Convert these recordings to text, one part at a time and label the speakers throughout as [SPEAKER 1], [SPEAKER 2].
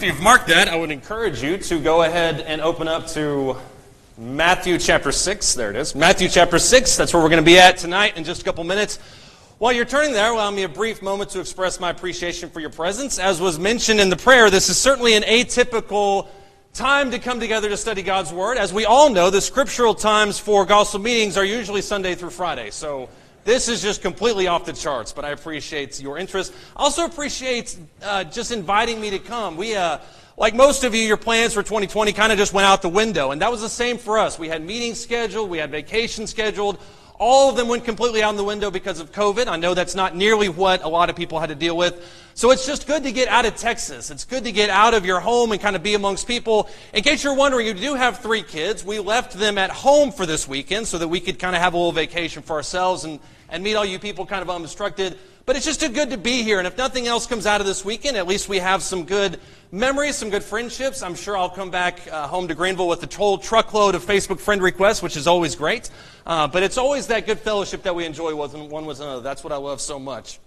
[SPEAKER 1] If you've marked that, I would encourage you to go ahead and open up to Matthew chapter 6. There it is. Matthew chapter 6. That's where we're going to be at tonight in just a couple minutes. While you're turning there, allow me a brief moment to express my appreciation for your presence. As was mentioned in the prayer, this is certainly an atypical time to come together to study God's Word. As we all know, the scriptural times for gospel meetings are usually Sunday through Friday. So this is just completely off the charts, but I appreciate your interest. Also appreciate uh, just inviting me to come. We, uh, like most of you, your plans for 2020 kind of just went out the window, and that was the same for us. We had meetings scheduled, we had vacations scheduled. All of them went completely out the window because of COVID. I know that's not nearly what a lot of people had to deal with. So it's just good to get out of Texas. It's good to get out of your home and kind of be amongst people. In case you're wondering, you do have three kids. We left them at home for this weekend so that we could kind of have a little vacation for ourselves and, and meet all you people kind of unobstructed. But it's just too good to be here. And if nothing else comes out of this weekend, at least we have some good memories, some good friendships. I'm sure I'll come back uh, home to Greenville with a whole truckload of Facebook friend requests, which is always great. Uh, but it's always that good fellowship that we enjoy with one with another. That's what I love so much.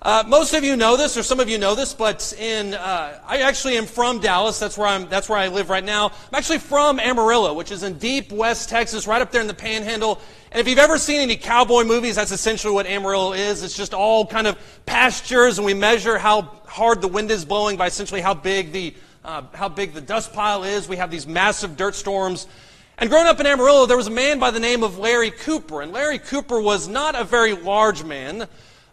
[SPEAKER 1] Uh, most of you know this, or some of you know this, but in uh, I actually am from Dallas. That's where I'm. That's where I live right now. I'm actually from Amarillo, which is in deep West Texas, right up there in the Panhandle. And if you've ever seen any cowboy movies, that's essentially what Amarillo is. It's just all kind of pastures, and we measure how hard the wind is blowing by essentially how big the uh, how big the dust pile is. We have these massive dirt storms. And growing up in Amarillo, there was a man by the name of Larry Cooper, and Larry Cooper was not a very large man.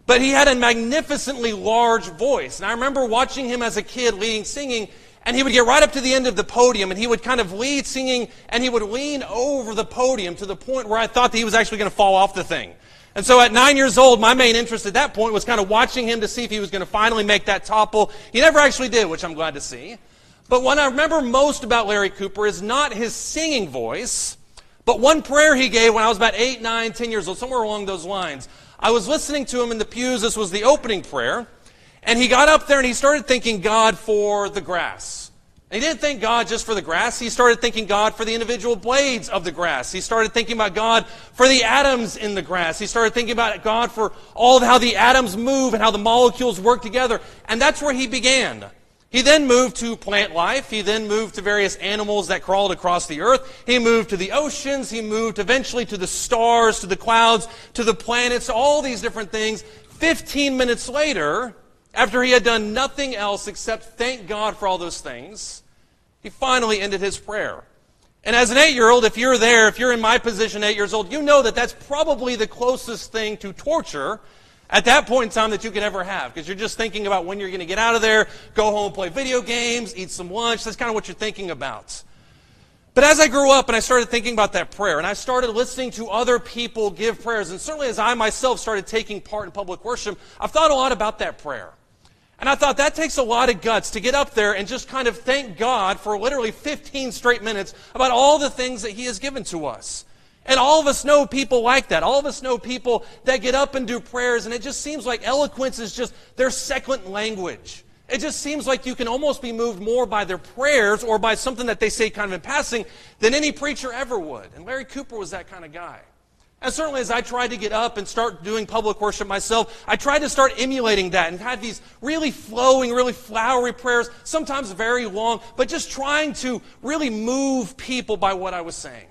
[SPEAKER 1] But he had a magnificently large voice. And I remember watching him as a kid leading singing, and he would get right up to the end of the podium, and he would kind of lead singing, and he would lean over the podium to the point where I thought that he was actually going to fall off the thing. And so at nine years old, my main interest at that point was kind of watching him to see if he was going to finally make that topple. He never actually did, which I'm glad to see. But what I remember most about Larry Cooper is not his singing voice, but one prayer he gave when I was about eight, nine, ten years old, somewhere along those lines. I was listening to him in the pews. This was the opening prayer. And he got up there and he started thanking God for the grass. And he didn't thank God just for the grass. He started thanking God for the individual blades of the grass. He started thinking about God for the atoms in the grass. He started thinking about God for all of how the atoms move and how the molecules work together. And that's where he began. He then moved to plant life. He then moved to various animals that crawled across the earth. He moved to the oceans. He moved eventually to the stars, to the clouds, to the planets, all these different things. Fifteen minutes later, after he had done nothing else except thank God for all those things, he finally ended his prayer. And as an eight year old, if you're there, if you're in my position, eight years old, you know that that's probably the closest thing to torture at that point in time that you could ever have because you're just thinking about when you're going to get out of there, go home, play video games, eat some lunch. That's kind of what you're thinking about. But as I grew up and I started thinking about that prayer, and I started listening to other people give prayers, and certainly as I myself started taking part in public worship, I've thought a lot about that prayer. And I thought that takes a lot of guts to get up there and just kind of thank God for literally 15 straight minutes about all the things that He has given to us. And all of us know people like that. All of us know people that get up and do prayers, and it just seems like eloquence is just their second language. It just seems like you can almost be moved more by their prayers or by something that they say kind of in passing than any preacher ever would. And Larry Cooper was that kind of guy. And certainly as I tried to get up and start doing public worship myself, I tried to start emulating that and had these really flowing, really flowery prayers, sometimes very long, but just trying to really move people by what I was saying.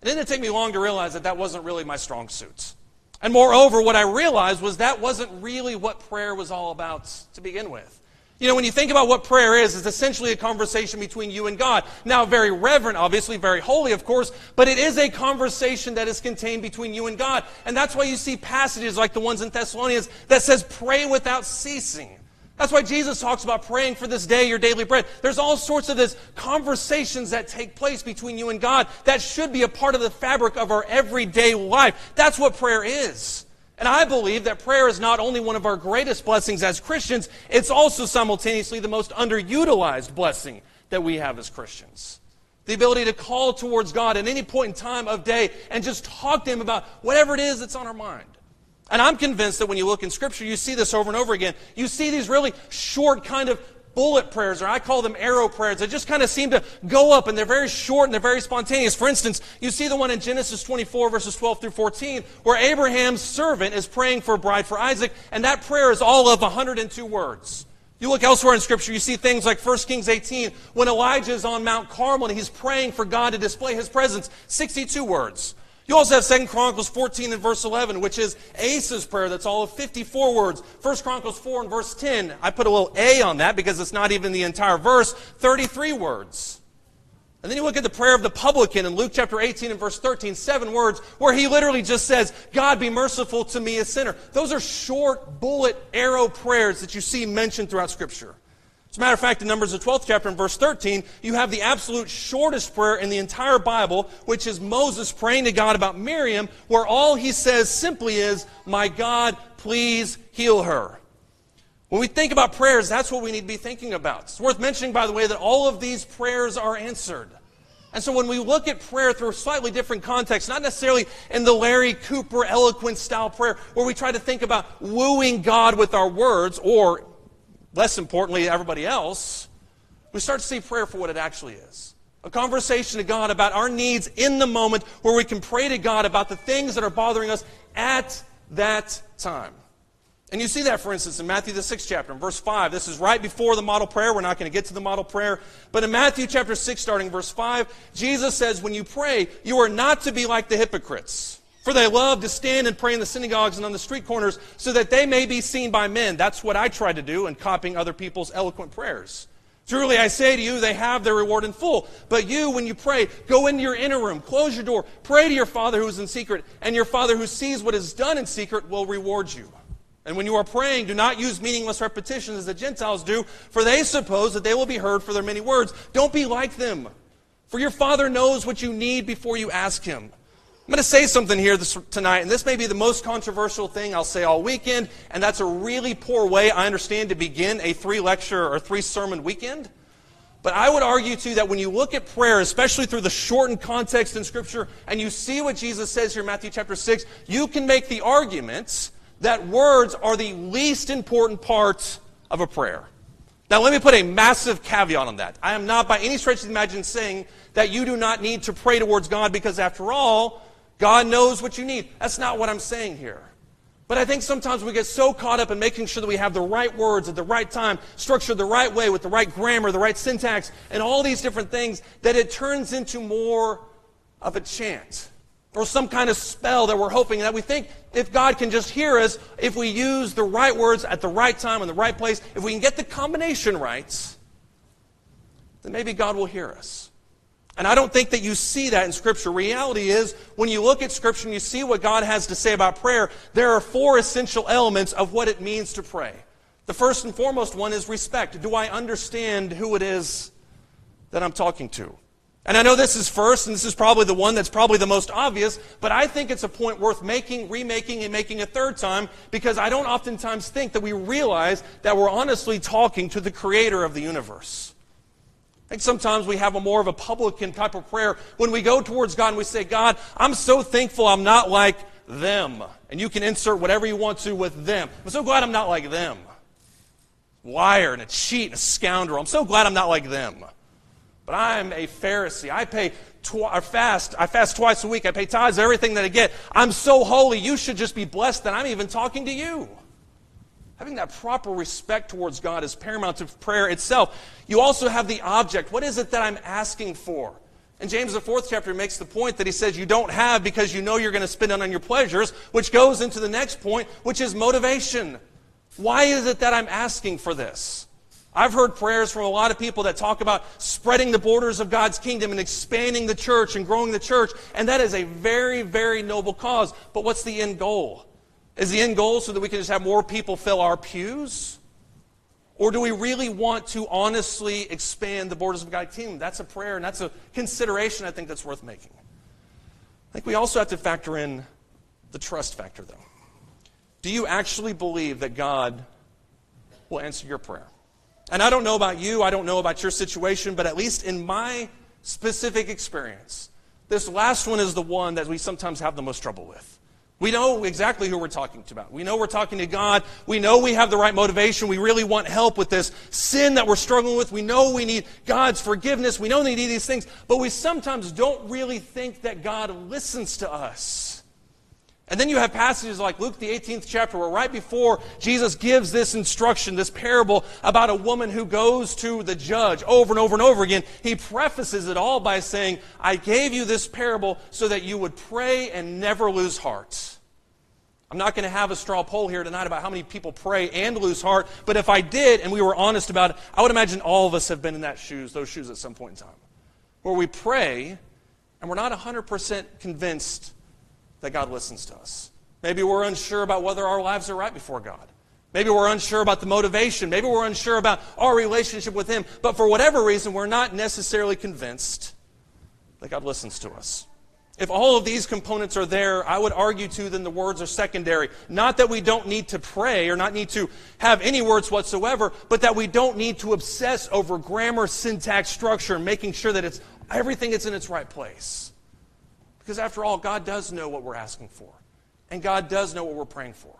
[SPEAKER 1] It didn't take me long to realize that that wasn't really my strong suits. And moreover, what I realized was that wasn't really what prayer was all about to begin with. You know, when you think about what prayer is, it's essentially a conversation between you and God. Now, very reverent, obviously, very holy, of course, but it is a conversation that is contained between you and God. And that's why you see passages like the ones in Thessalonians that says, pray without ceasing. That's why Jesus talks about praying for this day, your daily bread. There's all sorts of this conversations that take place between you and God that should be a part of the fabric of our everyday life. That's what prayer is. And I believe that prayer is not only one of our greatest blessings as Christians, it's also simultaneously the most underutilized blessing that we have as Christians. The ability to call towards God at any point in time of day and just talk to Him about whatever it is that's on our mind. And I'm convinced that when you look in Scripture, you see this over and over again. You see these really short kind of bullet prayers, or I call them arrow prayers. They just kind of seem to go up, and they're very short and they're very spontaneous. For instance, you see the one in Genesis 24, verses 12 through 14, where Abraham's servant is praying for a bride for Isaac, and that prayer is all of 102 words. You look elsewhere in Scripture, you see things like 1 Kings 18, when Elijah is on Mount Carmel and he's praying for God to display his presence, 62 words. You also have 2 Chronicles 14 and verse 11, which is Asa's prayer. That's all of 54 words. 1 Chronicles 4 and verse 10, I put a little A on that because it's not even the entire verse, 33 words. And then you look at the prayer of the publican in Luke chapter 18 and verse 13, seven words, where he literally just says, God be merciful to me, a sinner. Those are short bullet arrow prayers that you see mentioned throughout Scripture. As a matter of fact, in Numbers, the 12th chapter, in verse 13, you have the absolute shortest prayer in the entire Bible, which is Moses praying to God about Miriam, where all he says simply is, My God, please heal her. When we think about prayers, that's what we need to be thinking about. It's worth mentioning, by the way, that all of these prayers are answered. And so when we look at prayer through a slightly different context, not necessarily in the Larry Cooper eloquent style prayer, where we try to think about wooing God with our words, or less importantly, everybody else, we start to see prayer for what it actually is. A conversation to God about our needs in the moment where we can pray to God about the things that are bothering us at that time. And you see that, for instance, in Matthew, the sixth chapter, in verse 5. This is right before the model prayer. We're not going to get to the model prayer. But in Matthew chapter 6, starting verse 5, Jesus says, When you pray, you are not to be like the hypocrites for they love to stand and pray in the synagogues and on the street corners so that they may be seen by men. That's what I try to do in copying other people's eloquent prayers. Truly, I say to you, they have their reward in full. But you, when you pray, go into your inner room, close your door, pray to your Father who is in secret, and your Father who sees what is done in secret will reward you. And when you are praying, do not use meaningless repetitions as the Gentiles do, for they suppose that they will be heard for their many words. Don't be like them, for your Father knows what you need before you ask Him. I'm going to say something here this, tonight, and this may be the most controversial thing I'll say all weekend, and that's a really poor way, I understand, to begin a three lecture or three sermon weekend. But I would argue, too, that when you look at prayer, especially through the shortened context in Scripture, and you see what Jesus says here in Matthew chapter 6, you can make the arguments that words are the least important part of a prayer. Now, let me put a massive caveat on that. I am not by any stretch of the imagination saying that you do not need to pray towards God because, after all, God knows what you need. That's not what I'm saying here. But I think sometimes we get so caught up in making sure that we have the right words at the right time, structured the right way with the right grammar, the right syntax, and all these different things that it turns into more of a chant or some kind of spell that we're hoping that we think if God can just hear us, if we use the right words at the right time in the right place, if we can get the combination right, then maybe God will hear us. And I don't think that you see that in Scripture. Reality is, when you look at Scripture and you see what God has to say about prayer, there are four essential elements of what it means to pray. The first and foremost one is respect. Do I understand who it is that I'm talking to? And I know this is first, and this is probably the one that's probably the most obvious, but I think it's a point worth making, remaking, and making a third time because I don't oftentimes think that we realize that we're honestly talking to the creator of the universe. Think sometimes we have a more of a publican type of prayer when we go towards God and we say, God, I'm so thankful I'm not like them. And you can insert whatever you want to with them. I'm so glad I'm not like them. Liar and a cheat and a scoundrel. I'm so glad I'm not like them. But I'm a Pharisee. I pay I fast. I fast twice a week. I pay tithes everything that I get. I'm so holy. You should just be blessed that I'm even talking to you. Having that proper respect towards God is paramount to prayer itself. You also have the object. What is it that I'm asking for? And James, the fourth chapter, makes the point that he says you don't have because you know you're going to spend it on your pleasures, which goes into the next point, which is motivation. Why is it that I'm asking for this? I've heard prayers from a lot of people that talk about spreading the borders of God's kingdom and expanding the church and growing the church, and that is a very, very noble cause. But what's the end goal? Is the end goal so that we can just have more people fill our pews? Or do we really want to honestly expand the borders of God's kingdom? That's a prayer and that's a consideration I think that's worth making. I think we also have to factor in the trust factor, though. Do you actually believe that God will answer your prayer? And I don't know about you, I don't know about your situation, but at least in my specific experience, this last one is the one that we sometimes have the most trouble with. We know exactly who we're talking to about. We know we're talking to God. We know we have the right motivation. We really want help with this sin that we're struggling with. We know we need God's forgiveness. We know we need these things, but we sometimes don't really think that God listens to us. And then you have passages like Luke, the 18th chapter, where right before Jesus gives this instruction, this parable about a woman who goes to the judge over and over and over again, he prefaces it all by saying, I gave you this parable so that you would pray and never lose heart. I'm not going to have a straw poll here tonight about how many people pray and lose heart, but if I did and we were honest about it, I would imagine all of us have been in that shoes, those shoes at some point in time. Where we pray and we're not 100% convinced that God listens to us. Maybe we're unsure about whether our lives are right before God. Maybe we're unsure about the motivation. Maybe we're unsure about our relationship with Him. But for whatever reason, we're not necessarily convinced that God listens to us. If all of these components are there, I would argue too, then the words are secondary. Not that we don't need to pray or not need to have any words whatsoever, but that we don't need to obsess over grammar, syntax, structure, and making sure that it's everything is in its right place. Because after all, God does know what we're asking for. And God does know what we're praying for.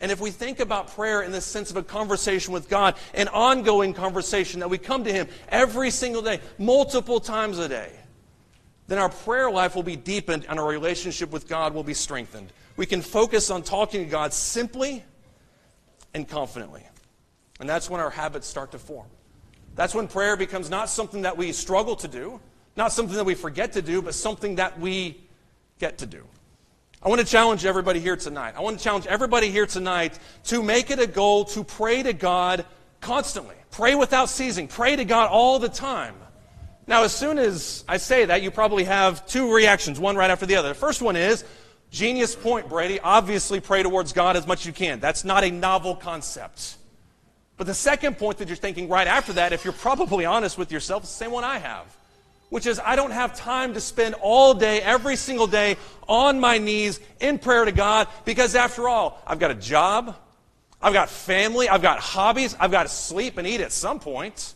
[SPEAKER 1] And if we think about prayer in the sense of a conversation with God, an ongoing conversation that we come to Him every single day, multiple times a day, then our prayer life will be deepened and our relationship with God will be strengthened. We can focus on talking to God simply and confidently. And that's when our habits start to form. That's when prayer becomes not something that we struggle to do, not something that we forget to do, but something that we get to do. I want to challenge everybody here tonight. I want to challenge everybody here tonight to make it a goal to pray to God constantly. Pray without ceasing. Pray to God all the time. Now, as soon as I say that, you probably have two reactions, one right after the other. The first one is, genius point, Brady. Obviously, pray towards God as much as you can. That's not a novel concept. But the second point that you're thinking right after that, if you're probably honest with yourself, is the same one I have which is I don't have time to spend all day, every single day, on my knees in prayer to God because, after all, I've got a job, I've got family, I've got hobbies, I've got to sleep and eat at some point.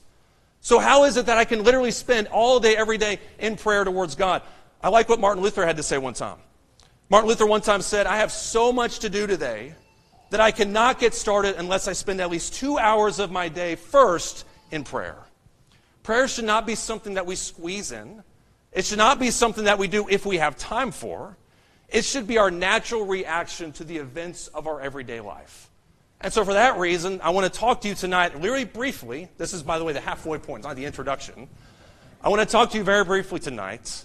[SPEAKER 1] So, how is it that I can literally spend all day, every day in prayer towards God? I like what Martin Luther had to say one time. Martin Luther one time said, I have so much to do today that I cannot get started unless I spend at least two hours of my day first in prayer. Prayer should not be something that we squeeze in. It should not be something that we do if we have time for. It should be our natural reaction to the events of our everyday life. And so, for that reason, I want to talk to you tonight, very briefly. This is, by the way, the halfway point, not the introduction. I want to talk to you very briefly tonight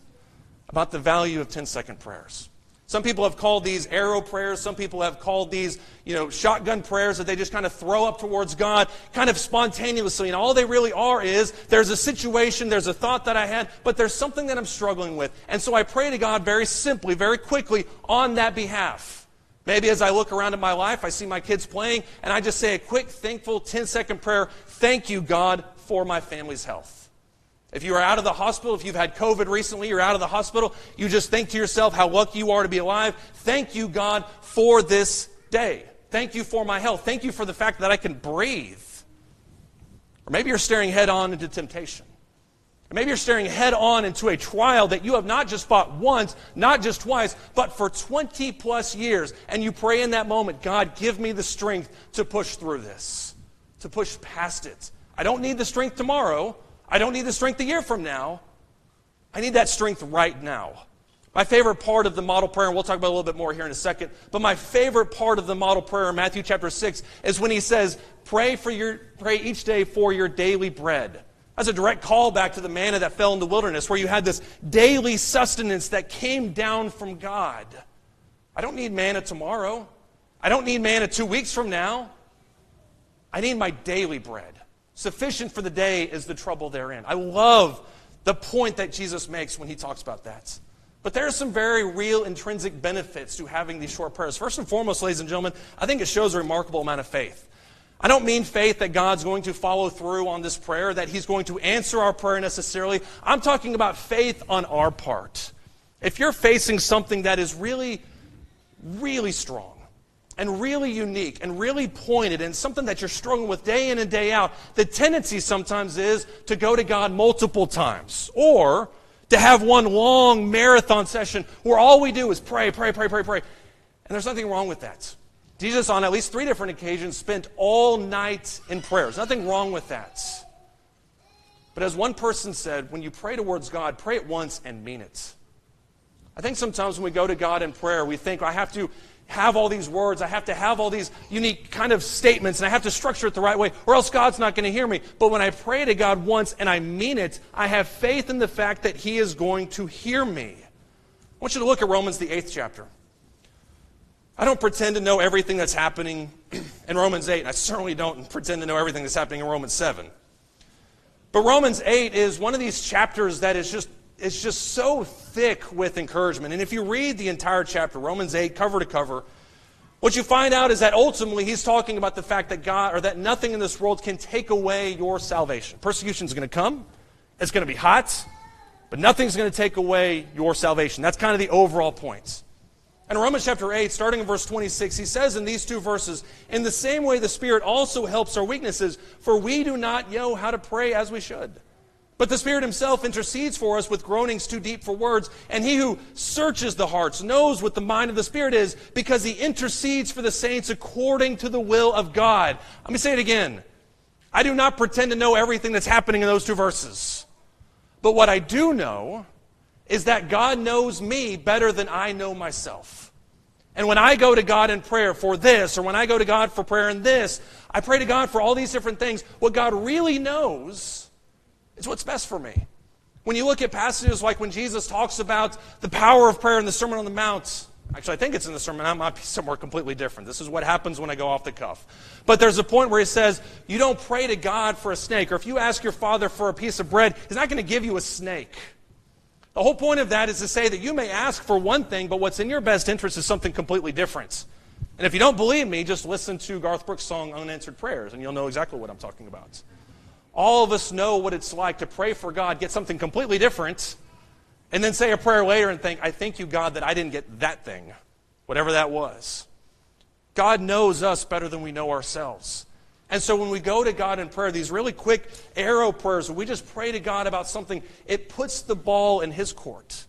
[SPEAKER 1] about the value of 10 second prayers. Some people have called these arrow prayers. Some people have called these, you know, shotgun prayers that they just kind of throw up towards God, kind of spontaneously. And all they really are is there's a situation, there's a thought that I had, but there's something that I'm struggling with. And so I pray to God very simply, very quickly on that behalf. Maybe as I look around at my life, I see my kids playing, and I just say a quick, thankful 10 second prayer Thank you, God, for my family's health. If you are out of the hospital, if you've had COVID recently, you're out of the hospital, you just think to yourself how lucky you are to be alive. Thank you, God, for this day. Thank you for my health. Thank you for the fact that I can breathe. Or maybe you're staring head on into temptation. Or maybe you're staring head on into a trial that you have not just fought once, not just twice, but for 20 plus years. And you pray in that moment, God, give me the strength to push through this, to push past it. I don't need the strength tomorrow. I don't need the strength a year from now. I need that strength right now. My favorite part of the model prayer, and we'll talk about a little bit more here in a second, but my favorite part of the model prayer in Matthew chapter 6 is when he says, Pray for your pray each day for your daily bread. That's a direct call back to the manna that fell in the wilderness, where you had this daily sustenance that came down from God. I don't need manna tomorrow. I don't need manna two weeks from now. I need my daily bread. Sufficient for the day is the trouble therein. I love the point that Jesus makes when he talks about that. But there are some very real intrinsic benefits to having these short prayers. First and foremost, ladies and gentlemen, I think it shows a remarkable amount of faith. I don't mean faith that God's going to follow through on this prayer, that He's going to answer our prayer necessarily. I'm talking about faith on our part. If you're facing something that is really, really strong, and really unique and really pointed and something that you're struggling with day in and day out, the tendency sometimes is to go to God multiple times or to have one long marathon session where all we do is pray, pray, pray, pray, pray. And there's nothing wrong with that. Jesus, on at least three different occasions, spent all night in prayer. There's nothing wrong with that. But as one person said, when you pray towards God, pray it once and mean it. I think sometimes when we go to God in prayer, we think, I have to have all these words. I have to have all these unique kind of statements, and I have to structure it the right way, or else God's not going to hear me. But when I pray to God once and I mean it, I have faith in the fact that He is going to hear me. I want you to look at Romans, the eighth chapter. I don't pretend to know everything that's happening in Romans 8, and I certainly don't pretend to know everything that's happening in Romans 7. But Romans 8 is one of these chapters that is just it's just so thick with encouragement. And if you read the entire chapter, Romans 8, cover to cover, what you find out is that ultimately he's talking about the fact that God, or that nothing in this world can take away your salvation. Persecution is going to come, it's going to be hot, but nothing's going to take away your salvation. That's kind of the overall point. And Romans chapter 8, starting in verse 26, he says in these two verses, In the same way the Spirit also helps our weaknesses, for we do not know how to pray as we should. But the Spirit Himself intercedes for us with groanings too deep for words, and He who searches the hearts knows what the mind of the Spirit is, because He intercedes for the saints according to the will of God. Let me say it again. I do not pretend to know everything that's happening in those two verses. But what I do know is that God knows me better than I know myself. And when I go to God in prayer for this, or when I go to God for prayer in this, I pray to God for all these different things. What God really knows it's what's best for me. When you look at passages like when Jesus talks about the power of prayer in the Sermon on the Mount, actually, I think it's in the Sermon, it might be somewhere completely different. This is what happens when I go off the cuff. But there's a point where he says, You don't pray to God for a snake, or if you ask your father for a piece of bread, he's not going to give you a snake. The whole point of that is to say that you may ask for one thing, but what's in your best interest is something completely different. And if you don't believe me, just listen to Garth Brooks' song Unanswered Prayers, and you'll know exactly what I'm talking about. All of us know what it's like to pray for God, get something completely different, and then say a prayer later and think, I thank you, God, that I didn't get that thing, whatever that was. God knows us better than we know ourselves. And so when we go to God in prayer, these really quick arrow prayers, where we just pray to God about something, it puts the ball in His court.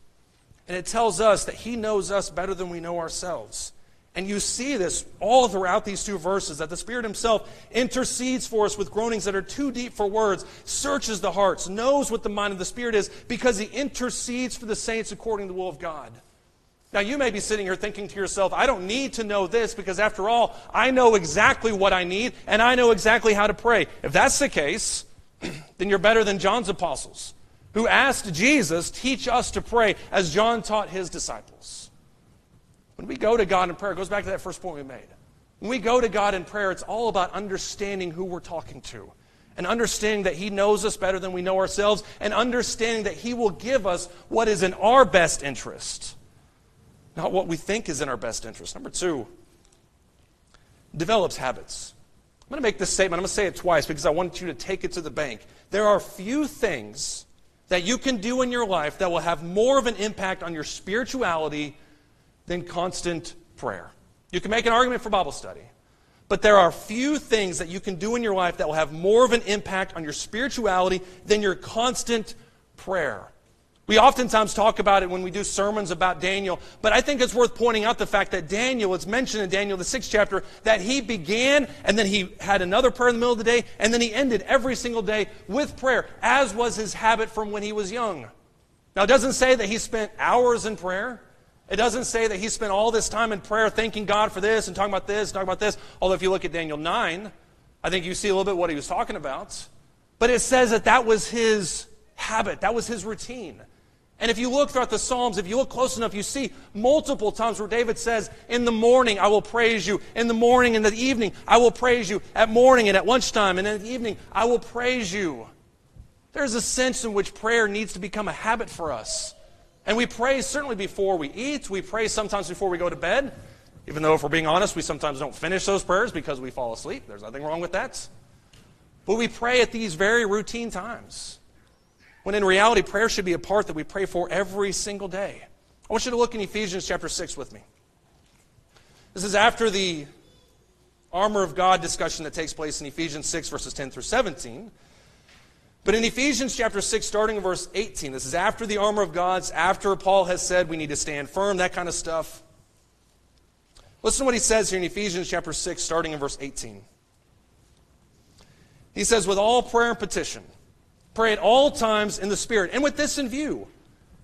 [SPEAKER 1] And it tells us that He knows us better than we know ourselves. And you see this all throughout these two verses that the Spirit Himself intercedes for us with groanings that are too deep for words, searches the hearts, knows what the mind of the Spirit is, because He intercedes for the saints according to the will of God. Now, you may be sitting here thinking to yourself, I don't need to know this because, after all, I know exactly what I need and I know exactly how to pray. If that's the case, then you're better than John's apostles, who asked Jesus, Teach us to pray as John taught his disciples. When we go to God in prayer, it goes back to that first point we made. When we go to God in prayer, it's all about understanding who we're talking to and understanding that He knows us better than we know ourselves and understanding that He will give us what is in our best interest, not what we think is in our best interest. Number two, develops habits. I'm going to make this statement. I'm going to say it twice because I want you to take it to the bank. There are few things that you can do in your life that will have more of an impact on your spirituality than constant prayer. You can make an argument for Bible study, but there are few things that you can do in your life that will have more of an impact on your spirituality than your constant prayer. We oftentimes talk about it when we do sermons about Daniel, but I think it's worth pointing out the fact that Daniel, it's mentioned in Daniel, the sixth chapter, that he began and then he had another prayer in the middle of the day, and then he ended every single day with prayer, as was his habit from when he was young. Now, it doesn't say that he spent hours in prayer. It doesn't say that he spent all this time in prayer thanking God for this and talking about this and talking about this. Although, if you look at Daniel 9, I think you see a little bit what he was talking about. But it says that that was his habit, that was his routine. And if you look throughout the Psalms, if you look close enough, you see multiple times where David says, In the morning I will praise you. In the morning and the evening I will praise you. At morning and at lunchtime and in the evening I will praise you. There's a sense in which prayer needs to become a habit for us. And we pray certainly before we eat. We pray sometimes before we go to bed. Even though, if we're being honest, we sometimes don't finish those prayers because we fall asleep. There's nothing wrong with that. But we pray at these very routine times. When in reality, prayer should be a part that we pray for every single day. I want you to look in Ephesians chapter 6 with me. This is after the armor of God discussion that takes place in Ephesians 6, verses 10 through 17. But in Ephesians chapter 6, starting in verse 18, this is after the armor of God's, after Paul has said we need to stand firm, that kind of stuff. Listen to what he says here in Ephesians chapter 6, starting in verse 18. He says, With all prayer and petition, pray at all times in the Spirit, and with this in view,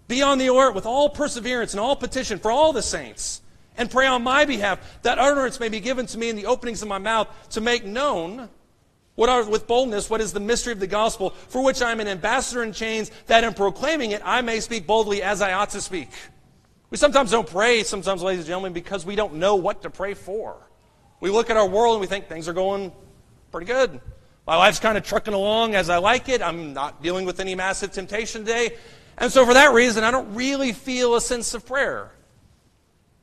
[SPEAKER 1] be on the alert with all perseverance and all petition for all the saints and pray on my behalf, that utterance may be given to me in the openings of my mouth to make known what are, with boldness what is the mystery of the gospel, for which I am an ambassador in chains, that in proclaiming it I may speak boldly as I ought to speak. We sometimes don't pray, sometimes, ladies and gentlemen, because we don't know what to pray for. We look at our world and we think things are going pretty good. My life's kind of trucking along as I like it. I'm not dealing with any massive temptation today. And so, for that reason, I don't really feel a sense of prayer.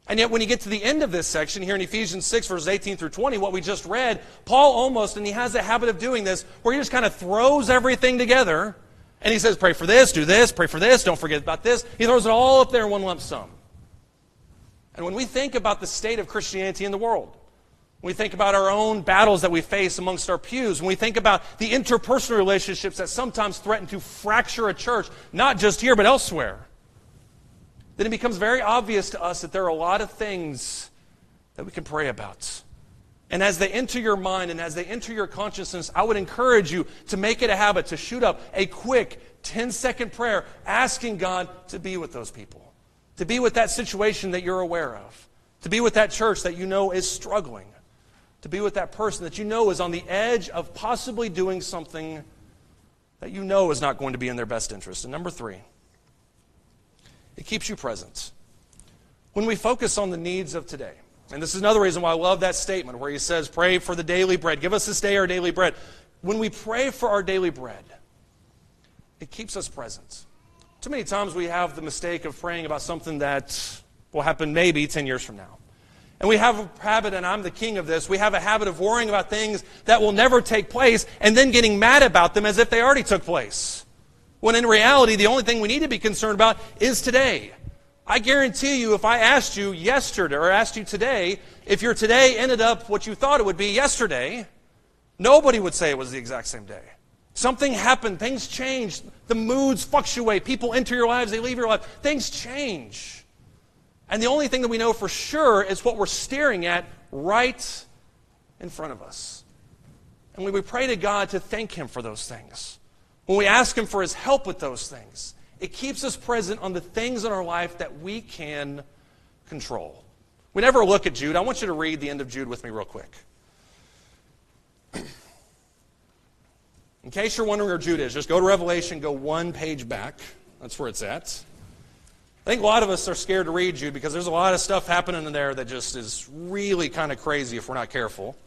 [SPEAKER 1] And yet, when you get to the end of this section here in Ephesians 6, verses 18 through 20, what we just read, Paul almost, and he has a habit of doing this, where he just kind of throws everything together and he says, Pray for this, do this, pray for this, don't forget about this. He throws it all up there in one lump sum. And when we think about the state of Christianity in the world, when we think about our own battles that we face amongst our pews, when we think about the interpersonal relationships that sometimes threaten to fracture a church, not just here but elsewhere, then it becomes very obvious to us that there are a lot of things that we can pray about. And as they enter your mind and as they enter your consciousness, I would encourage you to make it a habit to shoot up a quick 10 second prayer asking God to be with those people, to be with that situation that you're aware of, to be with that church that you know is struggling, to be with that person that you know is on the edge of possibly doing something that you know is not going to be in their best interest. And number three, it keeps you present. When we focus on the needs of today, and this is another reason why I love that statement where he says, Pray for the daily bread. Give us this day our daily bread. When we pray for our daily bread, it keeps us present. Too many times we have the mistake of praying about something that will happen maybe 10 years from now. And we have a habit, and I'm the king of this, we have a habit of worrying about things that will never take place and then getting mad about them as if they already took place. When in reality, the only thing we need to be concerned about is today. I guarantee you, if I asked you yesterday or asked you today, if your today ended up what you thought it would be yesterday, nobody would say it was the exact same day. Something happened, things changed, the moods fluctuate, people enter your lives, they leave your life, things change. And the only thing that we know for sure is what we're staring at right in front of us. And we pray to God to thank Him for those things, when we ask Him for His help with those things, it keeps us present on the things in our life that we can control. We never look at Jude. I want you to read the end of Jude with me, real quick. In case you're wondering where Jude is, just go to Revelation, go one page back. That's where it's at. I think a lot of us are scared to read Jude because there's a lot of stuff happening in there that just is really kind of crazy if we're not careful.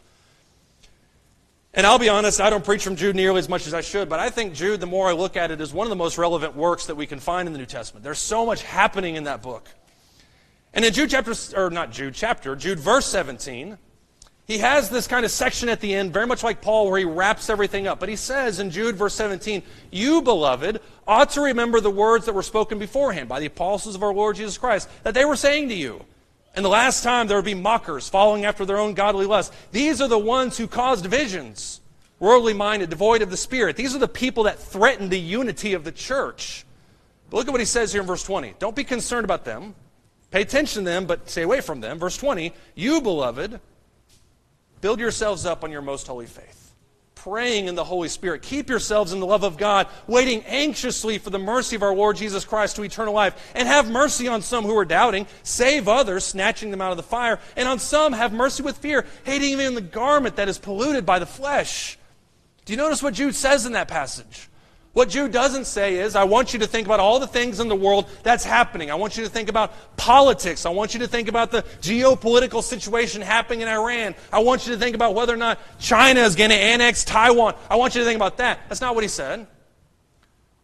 [SPEAKER 1] And I'll be honest, I don't preach from Jude nearly as much as I should, but I think Jude, the more I look at it, is one of the most relevant works that we can find in the New Testament. There's so much happening in that book. And in Jude chapter, or not Jude chapter, Jude verse 17, he has this kind of section at the end, very much like Paul, where he wraps everything up. But he says in Jude verse 17, You, beloved, ought to remember the words that were spoken beforehand by the apostles of our Lord Jesus Christ, that they were saying to you, and the last time there would be mockers following after their own godly lust. These are the ones who cause divisions, worldly minded, devoid of the Spirit. These are the people that threaten the unity of the church. But look at what he says here in verse 20. Don't be concerned about them. Pay attention to them, but stay away from them. Verse 20, you, beloved, build yourselves up on your most holy faith praying in the Holy Spirit. Keep yourselves in the love of God, waiting anxiously for the mercy of our Lord Jesus Christ to eternal life. And have mercy on some who are doubting. Save others, snatching them out of the fire. And on some, have mercy with fear, hating even the garment that is polluted by the flesh. Do you notice what Jude says in that passage? What Jude doesn't say is, I want you to think about all the things in the world that's happening. I want you to think about politics. I want you to think about the geopolitical situation happening in Iran. I want you to think about whether or not China is going to annex Taiwan. I want you to think about that. That's not what he said.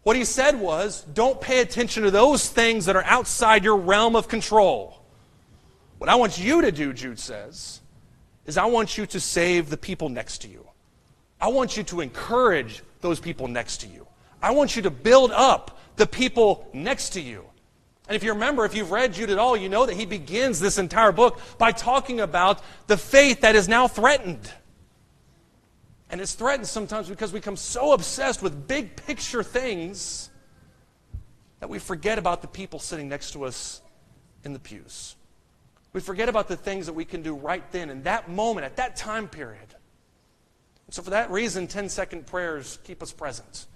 [SPEAKER 1] What he said was, don't pay attention to those things that are outside your realm of control. What I want you to do, Jude says, is I want you to save the people next to you. I want you to encourage those people next to you. I want you to build up the people next to you. And if you remember, if you've read Jude at all, you know that he begins this entire book by talking about the faith that is now threatened. And it's threatened sometimes because we become so obsessed with big picture things that we forget about the people sitting next to us in the pews. We forget about the things that we can do right then, in that moment, at that time period. And so, for that reason, 10 second prayers keep us present.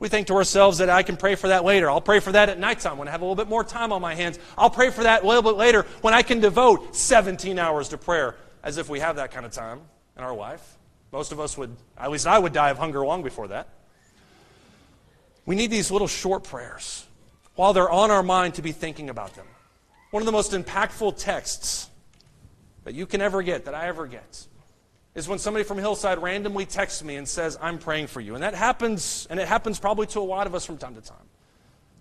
[SPEAKER 1] We think to ourselves that I can pray for that later. I'll pray for that at nighttime when I have a little bit more time on my hands. I'll pray for that a little bit later when I can devote 17 hours to prayer, as if we have that kind of time in our life. Most of us would, at least I would die of hunger long before that. We need these little short prayers while they're on our mind to be thinking about them. One of the most impactful texts that you can ever get, that I ever get, is when somebody from Hillside randomly texts me and says, I'm praying for you. And that happens, and it happens probably to a lot of us from time to time.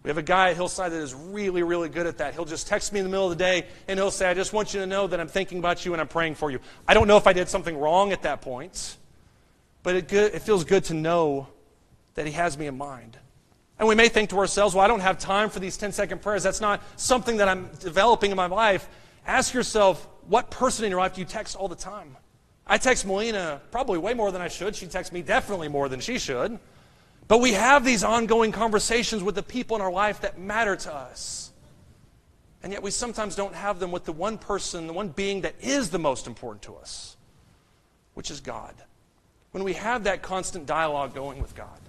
[SPEAKER 1] We have a guy at Hillside that is really, really good at that. He'll just text me in the middle of the day and he'll say, I just want you to know that I'm thinking about you and I'm praying for you. I don't know if I did something wrong at that point, but it, good, it feels good to know that he has me in mind. And we may think to ourselves, well, I don't have time for these 10 second prayers. That's not something that I'm developing in my life. Ask yourself, what person in your life do you text all the time? I text Melina probably way more than I should. She texts me definitely more than she should. But we have these ongoing conversations with the people in our life that matter to us. And yet we sometimes don't have them with the one person, the one being that is the most important to us, which is God. When we have that constant dialogue going with God,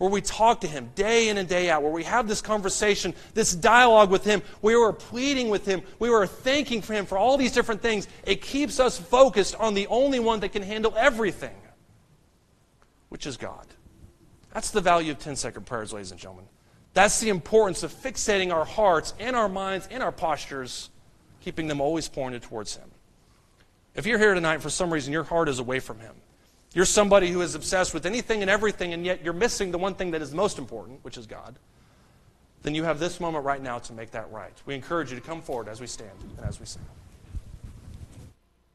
[SPEAKER 1] where we talk to Him day in and day out, where we have this conversation, this dialogue with Him, we are pleading with Him, we are thanking for Him for all these different things. It keeps us focused on the only one that can handle everything, which is God. That's the value of 10 second prayers, ladies and gentlemen. That's the importance of fixating our hearts and our minds and our postures, keeping them always pointed towards Him. If you're here tonight, for some reason, your heart is away from Him you're somebody who is obsessed with anything and everything, and yet you're missing the one thing that is most important, which is God. Then you have this moment right now to make that right. We encourage you to come forward as we stand and as we sing.